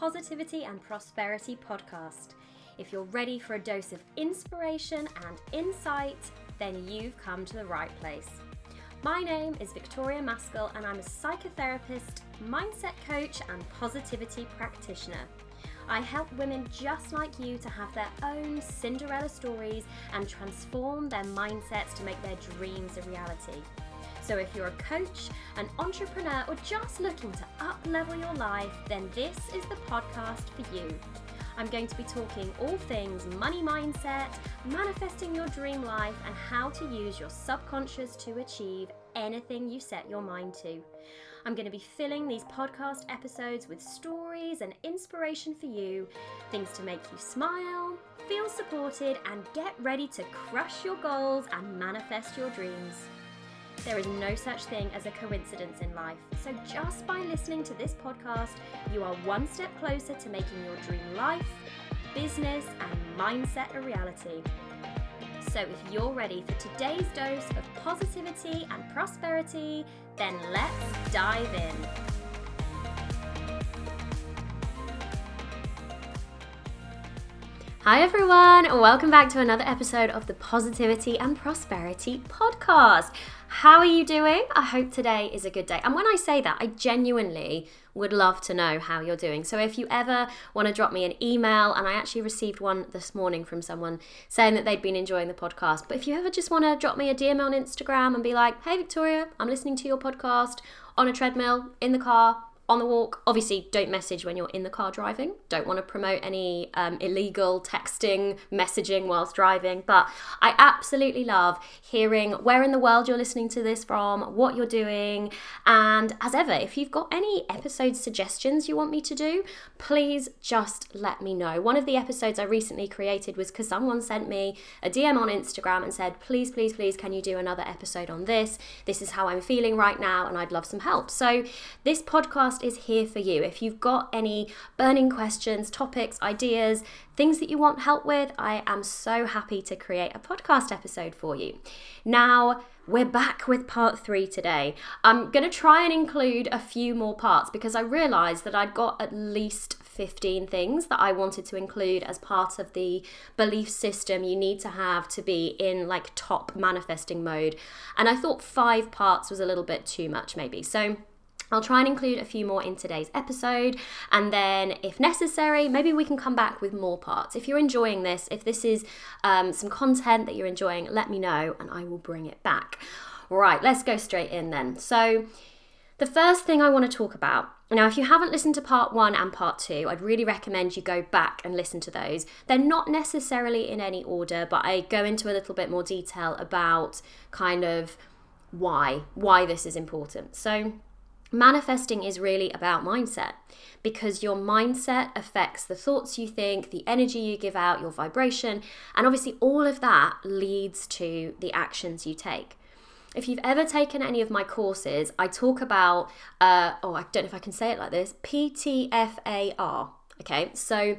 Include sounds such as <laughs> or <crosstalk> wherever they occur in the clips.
Positivity and Prosperity Podcast. If you're ready for a dose of inspiration and insight, then you've come to the right place. My name is Victoria Maskell, and I'm a psychotherapist, mindset coach, and positivity practitioner. I help women just like you to have their own Cinderella stories and transform their mindsets to make their dreams a reality. So if you're a coach, an entrepreneur, or just looking to up level your life, then this is the podcast for you. I'm going to be talking all things money mindset, manifesting your dream life, and how to use your subconscious to achieve anything you set your mind to. I'm going to be filling these podcast episodes with stories and inspiration for you, things to make you smile, feel supported, and get ready to crush your goals and manifest your dreams. There is no such thing as a coincidence in life. So, just by listening to this podcast, you are one step closer to making your dream life, business, and mindset a reality. So, if you're ready for today's dose of positivity and prosperity, then let's dive in. Hi, everyone, welcome back to another episode of the Positivity and Prosperity Podcast. How are you doing? I hope today is a good day. And when I say that, I genuinely would love to know how you're doing. So if you ever want to drop me an email, and I actually received one this morning from someone saying that they'd been enjoying the podcast, but if you ever just want to drop me a DM on Instagram and be like, hey, Victoria, I'm listening to your podcast on a treadmill, in the car, on the walk. Obviously, don't message when you're in the car driving. Don't want to promote any um, illegal texting, messaging whilst driving. But I absolutely love hearing where in the world you're listening to this from, what you're doing. And as ever, if you've got any episode suggestions you want me to do, please just let me know. One of the episodes I recently created was because someone sent me a DM on Instagram and said, please, please, please, can you do another episode on this? This is how I'm feeling right now, and I'd love some help. So, this podcast podcast is here for you. If you've got any burning questions, topics, ideas, things that you want help with, I am so happy to create a podcast episode for you. Now, we're back with part three today. I'm going to try and include a few more parts because I realised that I'd got at least 15 things that I wanted to include as part of the belief system you need to have to be in like top manifesting mode. And I thought five parts was a little bit too much, maybe. So I'll try and include a few more in today's episode, and then, if necessary, maybe we can come back with more parts. If you're enjoying this, if this is um, some content that you're enjoying, let me know and I will bring it back. Right, let's go straight in then. So, the first thing I want to talk about now, if you haven't listened to part one and part two, I'd really recommend you go back and listen to those. They're not necessarily in any order, but I go into a little bit more detail about kind of why why this is important. So, Manifesting is really about mindset because your mindset affects the thoughts you think, the energy you give out, your vibration, and obviously all of that leads to the actions you take. If you've ever taken any of my courses, I talk about, uh, oh, I don't know if I can say it like this PTFAR. Okay, so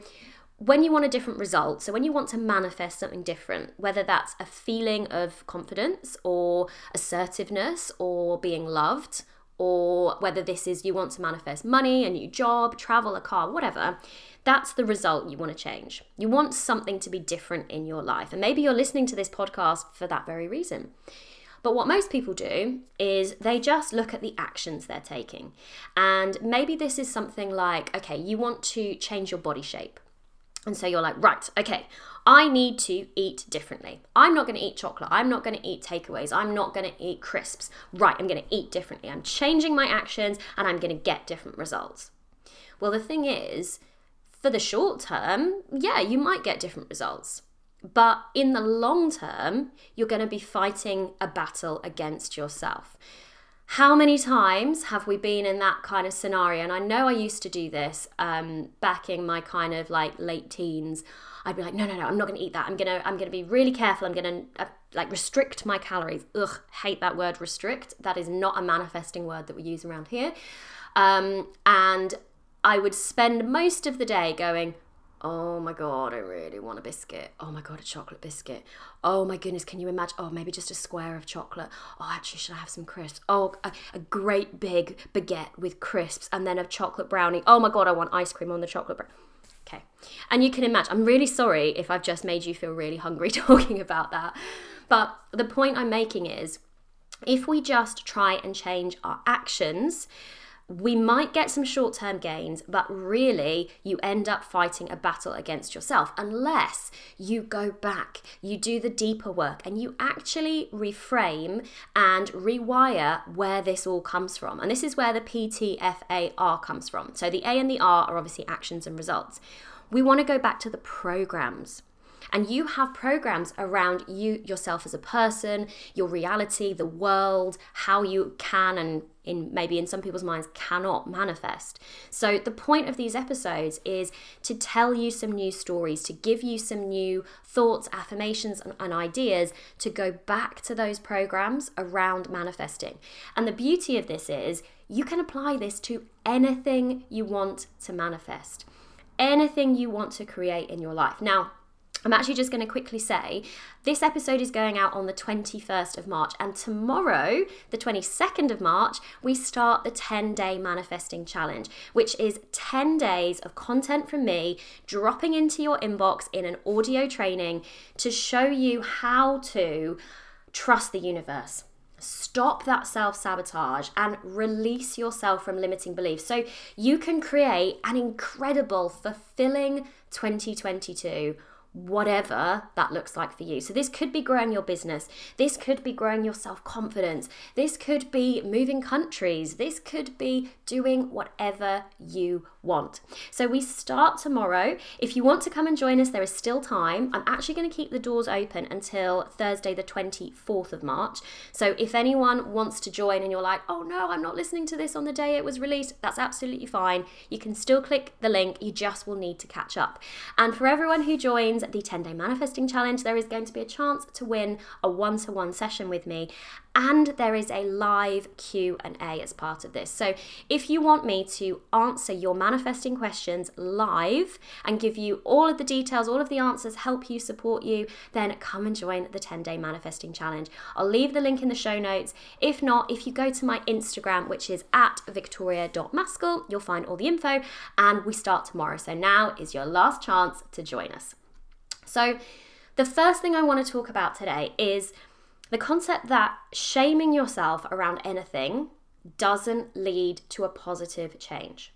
when you want a different result, so when you want to manifest something different, whether that's a feeling of confidence or assertiveness or being loved or whether this is you want to manifest money, a new job, travel, a car, whatever, that's the result you want to change. You want something to be different in your life. And maybe you're listening to this podcast for that very reason. But what most people do is they just look at the actions they're taking. And maybe this is something like okay, you want to change your body shape. And so you're like, right, okay, I need to eat differently. I'm not going to eat chocolate. I'm not going to eat takeaways. I'm not going to eat crisps. Right, I'm going to eat differently. I'm changing my actions and I'm going to get different results. Well, the thing is, for the short term, yeah, you might get different results. But in the long term, you're going to be fighting a battle against yourself. How many times have we been in that kind of scenario? And I know I used to do this um, back in my kind of like late teens. I'd be like, no, no, no, I'm not going to eat that. I'm gonna, I'm gonna be really careful. I'm gonna uh, like restrict my calories. Ugh, hate that word restrict. That is not a manifesting word that we use around here. Um, and I would spend most of the day going, Oh my god, I really want a biscuit. Oh my god, a chocolate biscuit. Oh my goodness, can you imagine? Oh, maybe just a square of chocolate. Oh, actually, should I have some crisps? Oh, a, a great big baguette with crisps and then a chocolate brownie. Oh my god, I want ice cream on the chocolate brownie. Okay. And you can imagine, I'm really sorry if I've just made you feel really hungry <laughs> talking about that. But the point I'm making is if we just try and change our actions, we might get some short term gains, but really you end up fighting a battle against yourself unless you go back, you do the deeper work, and you actually reframe and rewire where this all comes from. And this is where the PTFAR comes from. So the A and the R are obviously actions and results. We want to go back to the programs and you have programs around you yourself as a person, your reality, the world, how you can and in maybe in some people's minds cannot manifest. So the point of these episodes is to tell you some new stories, to give you some new thoughts, affirmations and, and ideas to go back to those programs around manifesting. And the beauty of this is you can apply this to anything you want to manifest. Anything you want to create in your life. Now, I'm actually just going to quickly say this episode is going out on the 21st of March, and tomorrow, the 22nd of March, we start the 10 day manifesting challenge, which is 10 days of content from me dropping into your inbox in an audio training to show you how to trust the universe. Stop that self sabotage and release yourself from limiting beliefs so you can create an incredible, fulfilling 2022 whatever that looks like for you. So, this could be growing your business, this could be growing your self confidence, this could be moving countries, this could be doing whatever you want. So, we start tomorrow. If you want to come and join us, there is still time. I'm actually going to keep the doors open until Thursday, the 24th of March. So, if anyone wants to join and you're like, oh no, I'm not listening to this on the day it was released, that's absolutely fine. You can still click the link, you just will need to catch up. And for everyone who joins, the 10 day manifesting challenge, there is going to be a chance to win a one to one session with me and there is a live Q&A as part of this. So if you want me to answer your manifesting questions live and give you all of the details, all of the answers, help you, support you, then come and join the 10-day manifesting challenge. I'll leave the link in the show notes. If not, if you go to my Instagram, which is at victoria.maskell, you'll find all the info and we start tomorrow. So now is your last chance to join us. So the first thing I want to talk about today is the concept that shaming yourself around anything doesn't lead to a positive change.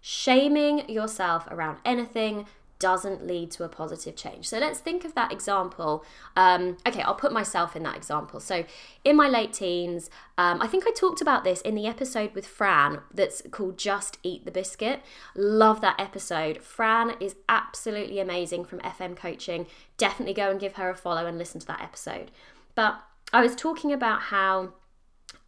Shaming yourself around anything doesn't lead to a positive change. So let's think of that example. Um, okay, I'll put myself in that example. So in my late teens, um, I think I talked about this in the episode with Fran that's called Just Eat the Biscuit. Love that episode. Fran is absolutely amazing from FM Coaching. Definitely go and give her a follow and listen to that episode. But I was talking about how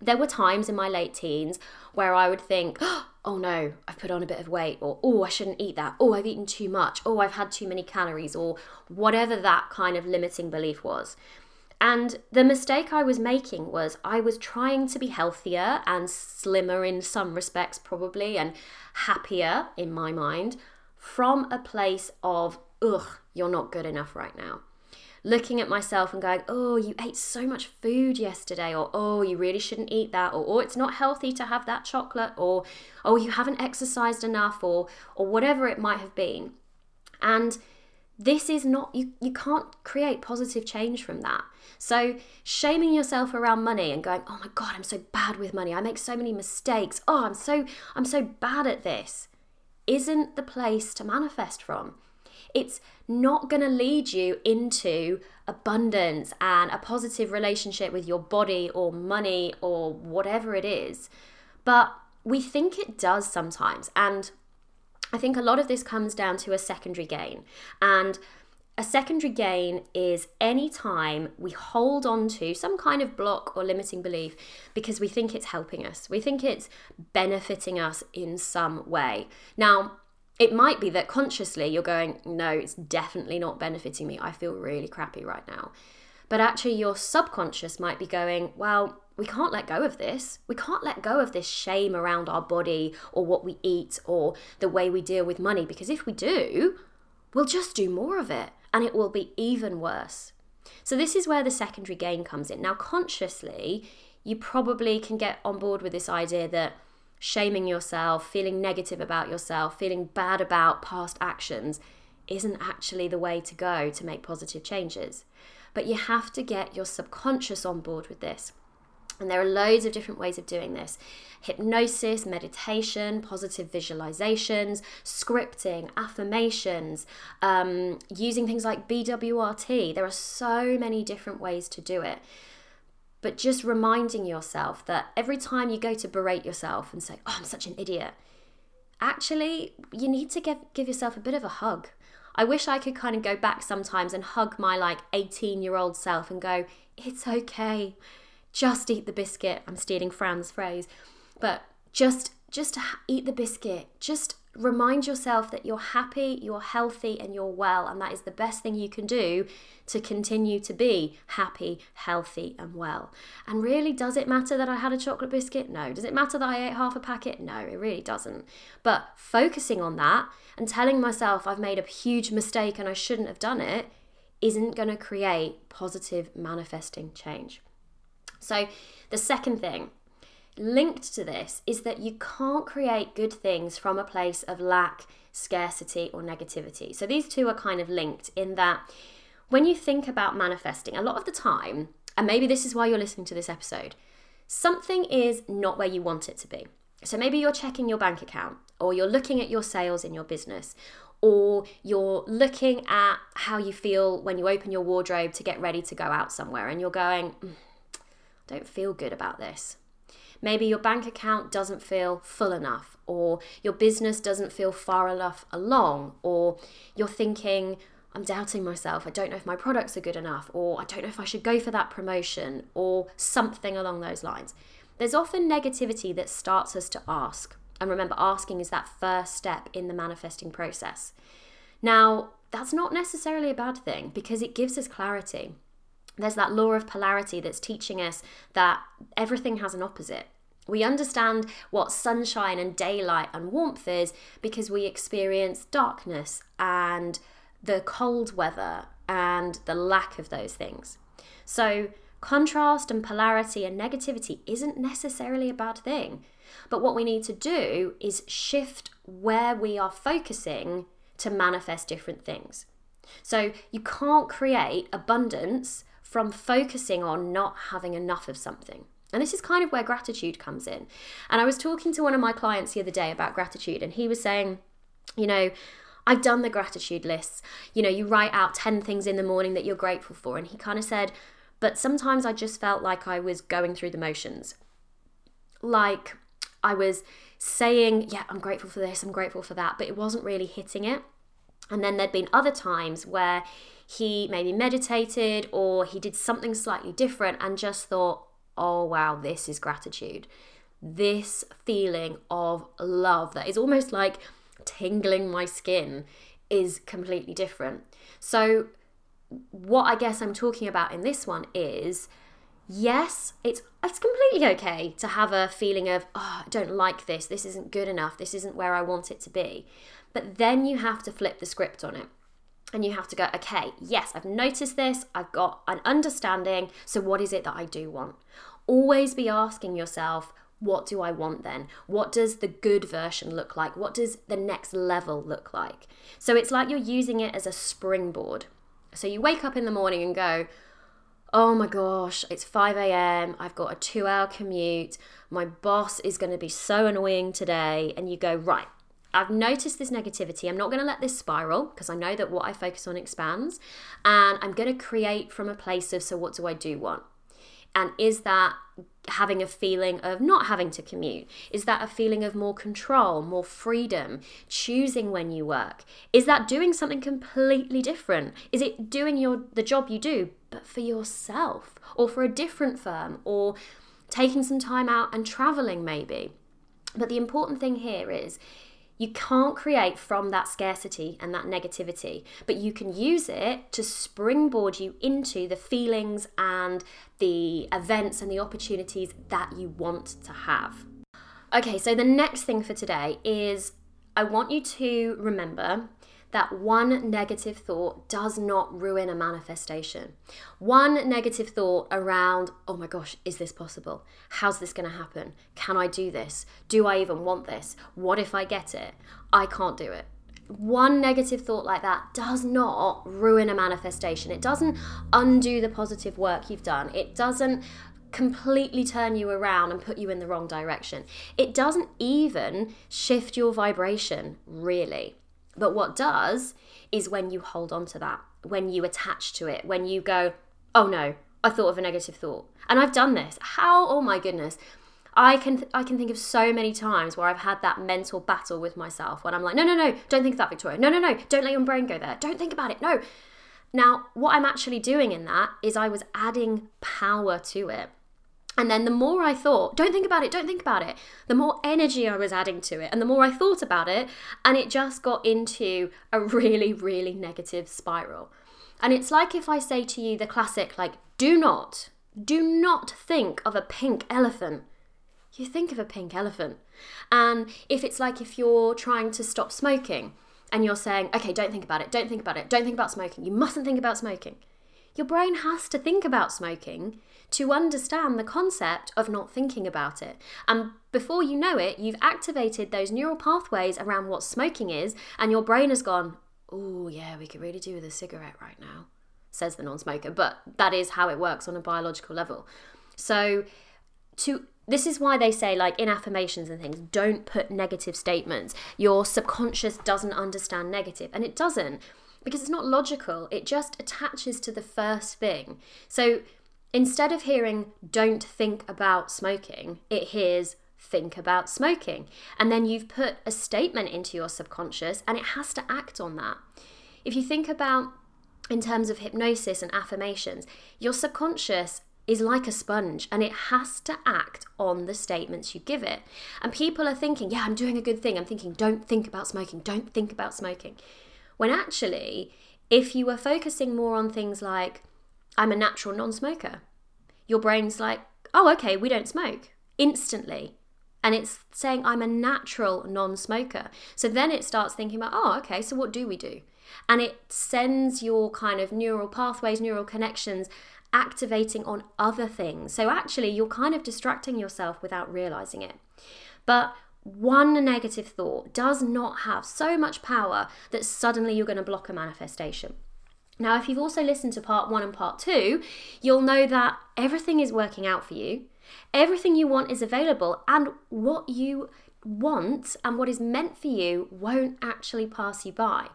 there were times in my late teens where I would think, <gasps> oh no, I've put on a bit of weight, or oh, I shouldn't eat that, oh, I've eaten too much, oh, I've had too many calories, or whatever that kind of limiting belief was. And the mistake I was making was I was trying to be healthier and slimmer in some respects, probably, and happier in my mind from a place of, ugh, you're not good enough right now looking at myself and going, oh, you ate so much food yesterday, or oh, you really shouldn't eat that, or oh, it's not healthy to have that chocolate, or oh, you haven't exercised enough, or or whatever it might have been. And this is not you you can't create positive change from that. So shaming yourself around money and going, "Oh my god, I'm so bad with money. I make so many mistakes. Oh, I'm so I'm so bad at this." isn't the place to manifest from. It's not going to lead you into abundance and a positive relationship with your body or money or whatever it is. But we think it does sometimes. And I think a lot of this comes down to a secondary gain. And a secondary gain is any time we hold on to some kind of block or limiting belief because we think it's helping us. We think it's benefiting us in some way. Now, it might be that consciously you're going, no, it's definitely not benefiting me. I feel really crappy right now. But actually, your subconscious might be going, well, we can't let go of this. We can't let go of this shame around our body or what we eat or the way we deal with money because if we do, we'll just do more of it and it will be even worse. So, this is where the secondary gain comes in. Now, consciously, you probably can get on board with this idea that shaming yourself, feeling negative about yourself, feeling bad about past actions isn't actually the way to go to make positive changes. But you have to get your subconscious on board with this. And there are loads of different ways of doing this hypnosis, meditation, positive visualizations, scripting, affirmations, um, using things like BWRT. There are so many different ways to do it. But just reminding yourself that every time you go to berate yourself and say, Oh, I'm such an idiot, actually, you need to give, give yourself a bit of a hug. I wish I could kind of go back sometimes and hug my like 18 year old self and go, It's okay just eat the biscuit. I'm stealing Fran's phrase, but just just eat the biscuit. Just remind yourself that you're happy, you're healthy, and you're well, and that is the best thing you can do to continue to be happy, healthy, and well. And really, does it matter that I had a chocolate biscuit? No. Does it matter that I ate half a packet? No, it really doesn't. But focusing on that and telling myself I've made a huge mistake and I shouldn't have done it isn't going to create positive manifesting change. So, the second thing linked to this is that you can't create good things from a place of lack, scarcity, or negativity. So, these two are kind of linked in that when you think about manifesting, a lot of the time, and maybe this is why you're listening to this episode, something is not where you want it to be. So, maybe you're checking your bank account, or you're looking at your sales in your business, or you're looking at how you feel when you open your wardrobe to get ready to go out somewhere, and you're going, mm, don't feel good about this. Maybe your bank account doesn't feel full enough, or your business doesn't feel far enough along, or you're thinking, I'm doubting myself. I don't know if my products are good enough, or I don't know if I should go for that promotion, or something along those lines. There's often negativity that starts us to ask. And remember, asking is that first step in the manifesting process. Now, that's not necessarily a bad thing because it gives us clarity there's that law of polarity that's teaching us that everything has an opposite. We understand what sunshine and daylight and warmth is because we experience darkness and the cold weather and the lack of those things. So, contrast and polarity and negativity isn't necessarily a bad thing. But what we need to do is shift where we are focusing to manifest different things. So, you can't create abundance from focusing on not having enough of something. And this is kind of where gratitude comes in. And I was talking to one of my clients the other day about gratitude, and he was saying, you know, I've done the gratitude lists. You know, you write out 10 things in the morning that you're grateful for. And he kind of said, but sometimes I just felt like I was going through the motions. Like I was saying, yeah, I'm grateful for this, I'm grateful for that, but it wasn't really hitting it. And then there'd been other times where he maybe meditated or he did something slightly different and just thought, oh wow, this is gratitude. This feeling of love that is almost like tingling my skin is completely different. So, what I guess I'm talking about in this one is yes, it's it's completely okay to have a feeling of, oh, I don't like this, this isn't good enough, this isn't where I want it to be. But then you have to flip the script on it and you have to go, okay, yes, I've noticed this, I've got an understanding, so what is it that I do want? Always be asking yourself, what do I want then? What does the good version look like? What does the next level look like? So it's like you're using it as a springboard. So you wake up in the morning and go, oh my gosh, it's 5 a.m., I've got a two hour commute, my boss is going to be so annoying today. And you go, right, I've noticed this negativity. I'm not going to let this spiral because I know that what I focus on expands. And I'm going to create from a place of, so what do I do want? And is that having a feeling of not having to commute? Is that a feeling of more control, more freedom, choosing when you work? Is that doing something completely different? Is it doing your the job you do but for yourself or for a different firm or taking some time out and traveling maybe? But the important thing here is you can't create from that scarcity and that negativity, but you can use it to springboard you into the feelings and the events and the opportunities that you want to have. Okay, so the next thing for today is I want you to remember that one negative thought does not ruin a manifestation. One negative thought around, oh my gosh, is this possible? How's this going to happen? Can I do this? Do I even want this? What if I get it? I can't do it. One negative thought like that does not ruin a manifestation. It doesn't undo the positive work you've done. It doesn't completely turn you around and put you in the wrong direction. It doesn't even shift your vibration, really. But what does is when you hold on to that, when you attach to it, when you go, oh no, I thought of a negative thought. And I've done this. How, oh my goodness. I can th- I can think of so many times where I've had that mental battle with myself when I'm like, no, no, no, don't think of that, Victoria. No, no, no, don't let your brain go there. Don't think about it. No. Now, what I'm actually doing in that is I was adding power to it. And then the more I thought, don't think about it, don't think about it, the more energy I was adding to it. And the more I thought about it, and it just got into a really, really negative spiral. And it's like if I say to you the classic, like, do not, do not think of a pink elephant. You think of a pink elephant. And if it's like if you're trying to stop smoking and you're saying, okay, don't think about it, don't think about it, don't think about smoking, you mustn't think about smoking. Your brain has to think about smoking to understand the concept of not thinking about it. And before you know it, you've activated those neural pathways around what smoking is, and your brain has gone, oh, yeah, we could really do with a cigarette right now, says the non smoker. But that is how it works on a biological level. So, to this is why they say like in affirmations and things don't put negative statements your subconscious doesn't understand negative and it doesn't because it's not logical it just attaches to the first thing so Instead of hearing, don't think about smoking, it hears, think about smoking. And then you've put a statement into your subconscious and it has to act on that. If you think about in terms of hypnosis and affirmations, your subconscious is like a sponge and it has to act on the statements you give it. And people are thinking, yeah, I'm doing a good thing. I'm thinking, don't think about smoking, don't think about smoking. When actually, if you were focusing more on things like, I'm a natural non smoker. Your brain's like, oh, okay, we don't smoke instantly. And it's saying, I'm a natural non smoker. So then it starts thinking about, oh, okay, so what do we do? And it sends your kind of neural pathways, neural connections activating on other things. So actually, you're kind of distracting yourself without realizing it. But one negative thought does not have so much power that suddenly you're going to block a manifestation. Now, if you've also listened to part one and part two, you'll know that everything is working out for you. Everything you want is available, and what you want and what is meant for you won't actually pass you by.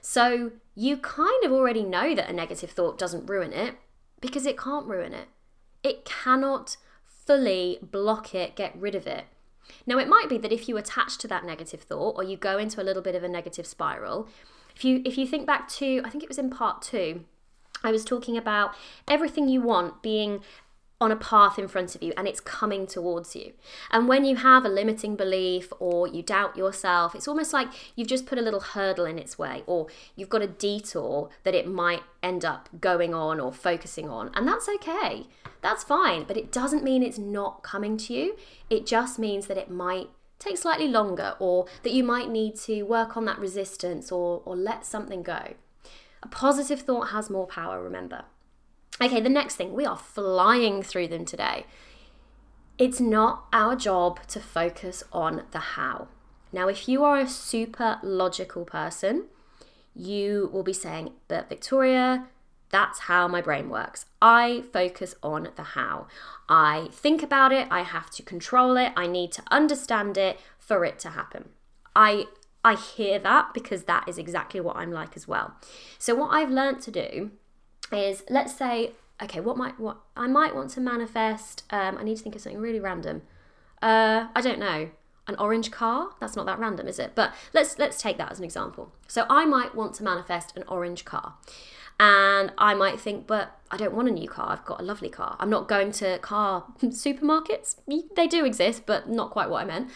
So, you kind of already know that a negative thought doesn't ruin it because it can't ruin it. It cannot fully block it, get rid of it. Now, it might be that if you attach to that negative thought or you go into a little bit of a negative spiral, if you if you think back to I think it was in part 2 I was talking about everything you want being on a path in front of you and it's coming towards you. And when you have a limiting belief or you doubt yourself, it's almost like you've just put a little hurdle in its way or you've got a detour that it might end up going on or focusing on. And that's okay. That's fine. But it doesn't mean it's not coming to you. It just means that it might take slightly longer or that you might need to work on that resistance or, or let something go. A positive thought has more power, remember. Okay, the next thing, we are flying through them today. It's not our job to focus on the how. Now, if you are a super logical person, you will be saying, but Victoria, that's how my brain works. I focus on the how. I think about it, I have to control it, I need to understand it for it to happen. I I hear that because that is exactly what I'm like as well. So what I've learned to do is let's say okay, what might what I might want to manifest um, I need to think of something really random. Uh, I don't know an orange car that's not that random is it but let's let's take that as an example so i might want to manifest an orange car and I might think, but I don't want a new car. I've got a lovely car. I'm not going to car <laughs> supermarkets. They do exist, but not quite what I meant.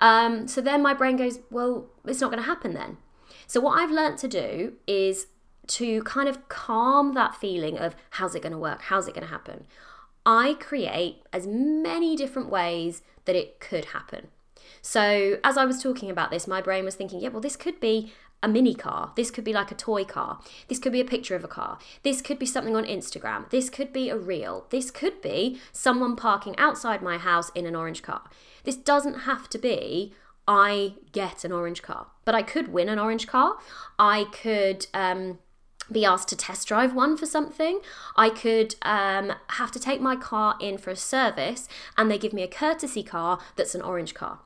Um, so then my brain goes, well, it's not going to happen then. So what I've learnt to do is to kind of calm that feeling of how's it going to work? How's it going to happen? I create as many different ways that it could happen. So, as I was talking about this, my brain was thinking, yeah, well, this could be a mini car. This could be like a toy car. This could be a picture of a car. This could be something on Instagram. This could be a reel. This could be someone parking outside my house in an orange car. This doesn't have to be I get an orange car, but I could win an orange car. I could um, be asked to test drive one for something. I could um, have to take my car in for a service and they give me a courtesy car that's an orange car.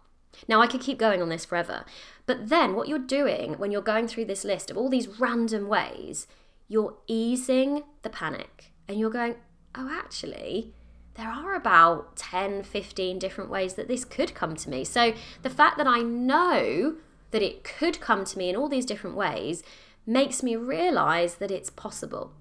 Now, I could keep going on this forever, but then what you're doing when you're going through this list of all these random ways, you're easing the panic and you're going, oh, actually, there are about 10, 15 different ways that this could come to me. So the fact that I know that it could come to me in all these different ways makes me realize that it's possible.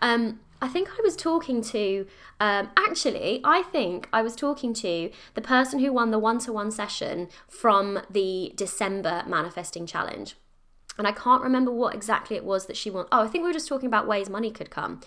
Um, I think I was talking to, um, actually, I think I was talking to the person who won the one to one session from the December Manifesting Challenge. And I can't remember what exactly it was that she won. Oh, I think we were just talking about ways money could come.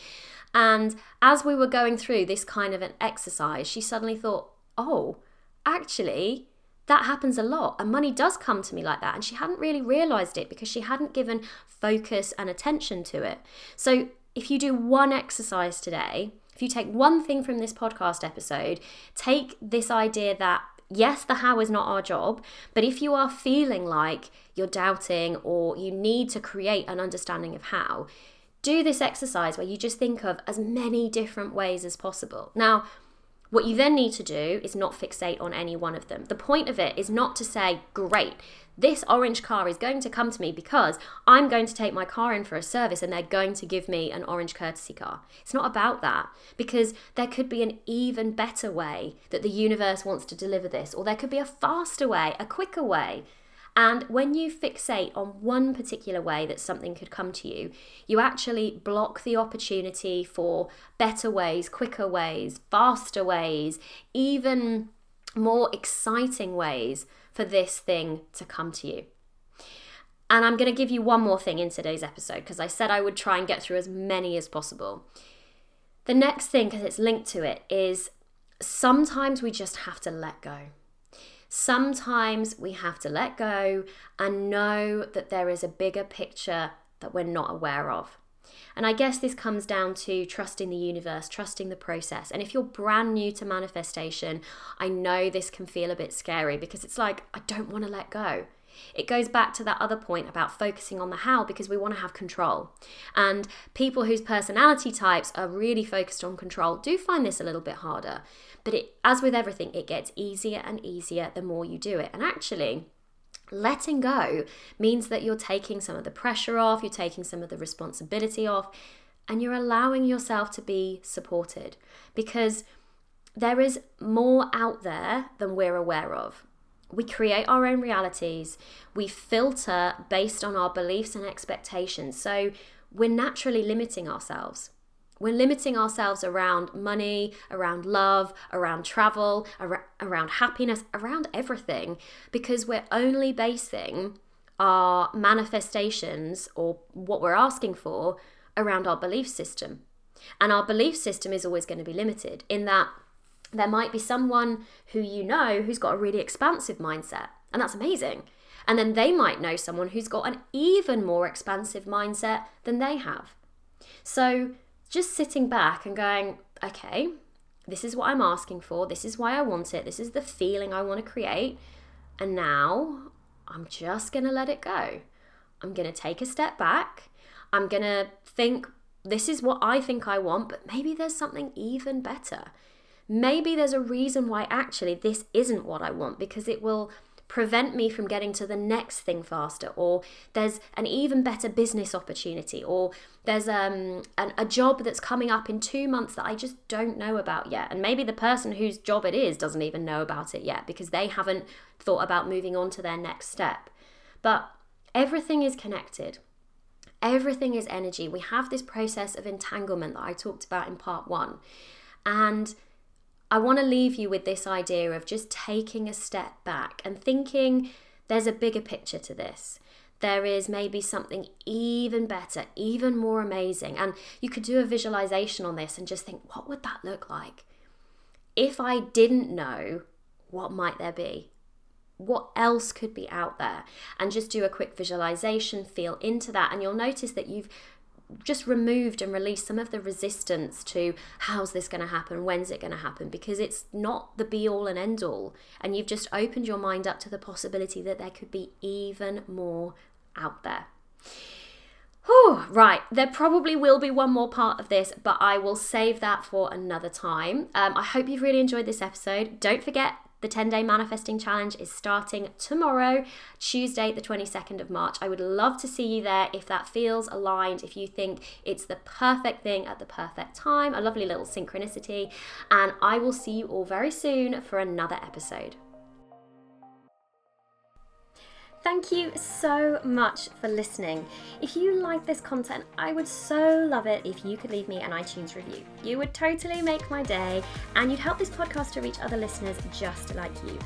And as we were going through this kind of an exercise, she suddenly thought, oh, actually, that happens a lot and money does come to me like that and she hadn't really realized it because she hadn't given focus and attention to it so if you do one exercise today, if you take one thing from this podcast episode, take this idea that yes, the how is not our job, but if you are feeling like you're doubting or you need to create an understanding of how, do this exercise where you just think of as many different ways as possible. Now, what you then need to do is not fixate on any one of them. The point of it is not to say, great, this orange car is going to come to me because I'm going to take my car in for a service and they're going to give me an orange courtesy car. It's not about that because there could be an even better way that the universe wants to deliver this, or there could be a faster way, a quicker way. And when you fixate on one particular way that something could come to you, you actually block the opportunity for better ways, quicker ways, faster ways, even more exciting ways for this thing to come to you. And I'm going to give you one more thing in today's episode because I said I would try and get through as many as possible. The next thing, because it's linked to it, is sometimes we just have to let go. Sometimes we have to let go and know that there is a bigger picture that we're not aware of. And I guess this comes down to trusting the universe, trusting the process. And if you're brand new to manifestation, I know this can feel a bit scary because it's like, I don't want to let go. It goes back to that other point about focusing on the how because we want to have control. And people whose personality types are really focused on control do find this a little bit harder. But it, as with everything, it gets easier and easier the more you do it. And actually, Letting go means that you're taking some of the pressure off, you're taking some of the responsibility off, and you're allowing yourself to be supported because there is more out there than we're aware of. We create our own realities, we filter based on our beliefs and expectations. So we're naturally limiting ourselves. We're limiting ourselves around money, around love, around travel, ar- around happiness, around everything, because we're only basing our manifestations or what we're asking for around our belief system. And our belief system is always going to be limited in that there might be someone who you know who's got a really expansive mindset, and that's amazing. And then they might know someone who's got an even more expansive mindset than they have. So, just sitting back and going, okay, this is what I'm asking for. This is why I want it. This is the feeling I want to create. And now I'm just going to let it go. I'm going to take a step back. I'm going to think, this is what I think I want, but maybe there's something even better. Maybe there's a reason why actually this isn't what I want because it will prevent me from getting to the next thing faster or there's an even better business opportunity or there's um, an, a job that's coming up in two months that i just don't know about yet. And maybe the person whose job it is doesn't even know about it yet because they haven't thought about moving on to their next step. But everything is connected. Everything is energy. We have this process of entanglement that i talked about in part one. And I want to leave you with this idea of just taking a step back and thinking there's a bigger picture to this. There is maybe something even better, even more amazing. And you could do a visualization on this and just think, what would that look like? If I didn't know, what might there be? what else could be out there and just do a quick visualization feel into that and you'll notice that you've just removed and released some of the resistance to how's this going to happen when's it going to happen because it's not the be all and end all and you've just opened your mind up to the possibility that there could be even more out there Whew, right, there probably will be one more part of this, but I will save that for another time. Um, I hope you've really enjoyed this episode. Don't forget, the 10 day manifesting challenge is starting tomorrow, Tuesday, the 22nd of March. I would love to see you there if that feels aligned, if you think it's the perfect thing at the perfect time, a lovely little synchronicity. And I will see you all very soon for another episode. Thank you so much for listening. If you like this content, I would so love it if you could leave me an iTunes review. You would totally make my day and you'd help this podcast to reach other listeners just like you.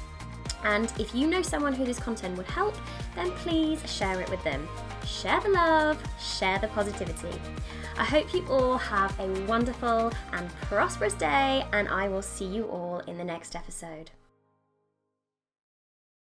And if you know someone who this content would help, then please share it with them. Share the love, share the positivity. I hope you all have a wonderful and prosperous day, and I will see you all in the next episode.